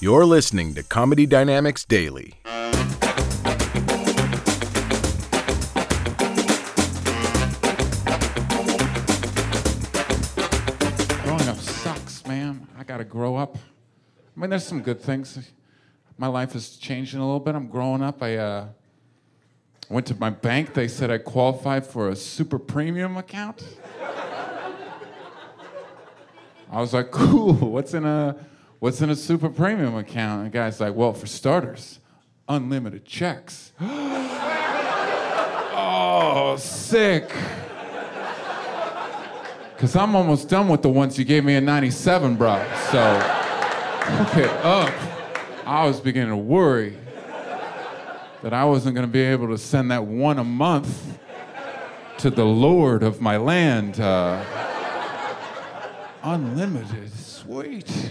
You're listening to Comedy Dynamics Daily. Growing up sucks, man. I gotta grow up. I mean, there's some good things. My life is changing a little bit. I'm growing up. I uh, went to my bank. They said I qualified for a super premium account. I was like, cool. What's in a what's in a super premium account? And the guy's like, well, for starters, unlimited checks. oh, sick. Because I'm almost done with the ones you gave me in 97, bro. So, it up. I was beginning to worry that I wasn't going to be able to send that one a month to the Lord of my land. Uh, unlimited, sweet.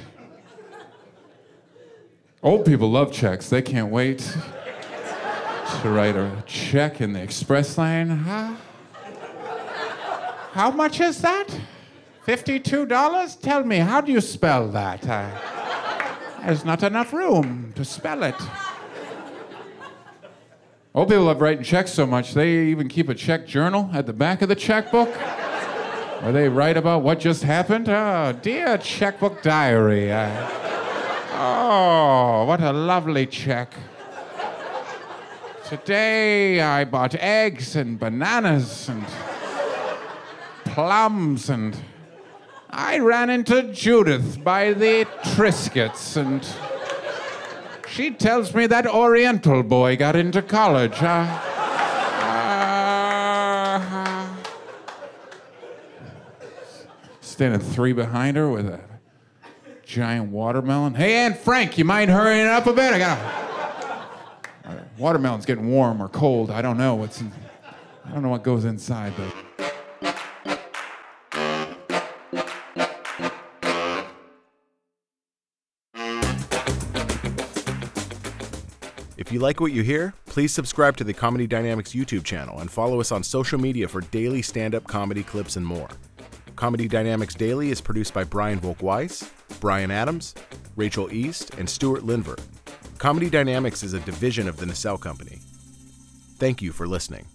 Old people love checks. They can't wait to write a check in the express lane. Huh? How much is that? $52? Tell me, how do you spell that? Uh, there's not enough room to spell it. Old people love writing checks so much, they even keep a check journal at the back of the checkbook where they write about what just happened. Oh, dear checkbook diary. Uh, oh, what a lovely check. Today I bought eggs and bananas and plums and I ran into Judith by the Triscuits and she tells me that Oriental boy got into college. Uh, uh, standing three behind her with a giant watermelon. Hey, Aunt Frank, you mind hurrying up a bit? I got a watermelon's getting warm or cold. I don't know what's in, I don't know what goes inside, but. If you like what you hear, please subscribe to the Comedy Dynamics YouTube channel and follow us on social media for daily stand up comedy clips and more. Comedy Dynamics Daily is produced by Brian Volk-Weiss, Brian Adams, Rachel East, and Stuart Linver. Comedy Dynamics is a division of the Nacelle Company. Thank you for listening.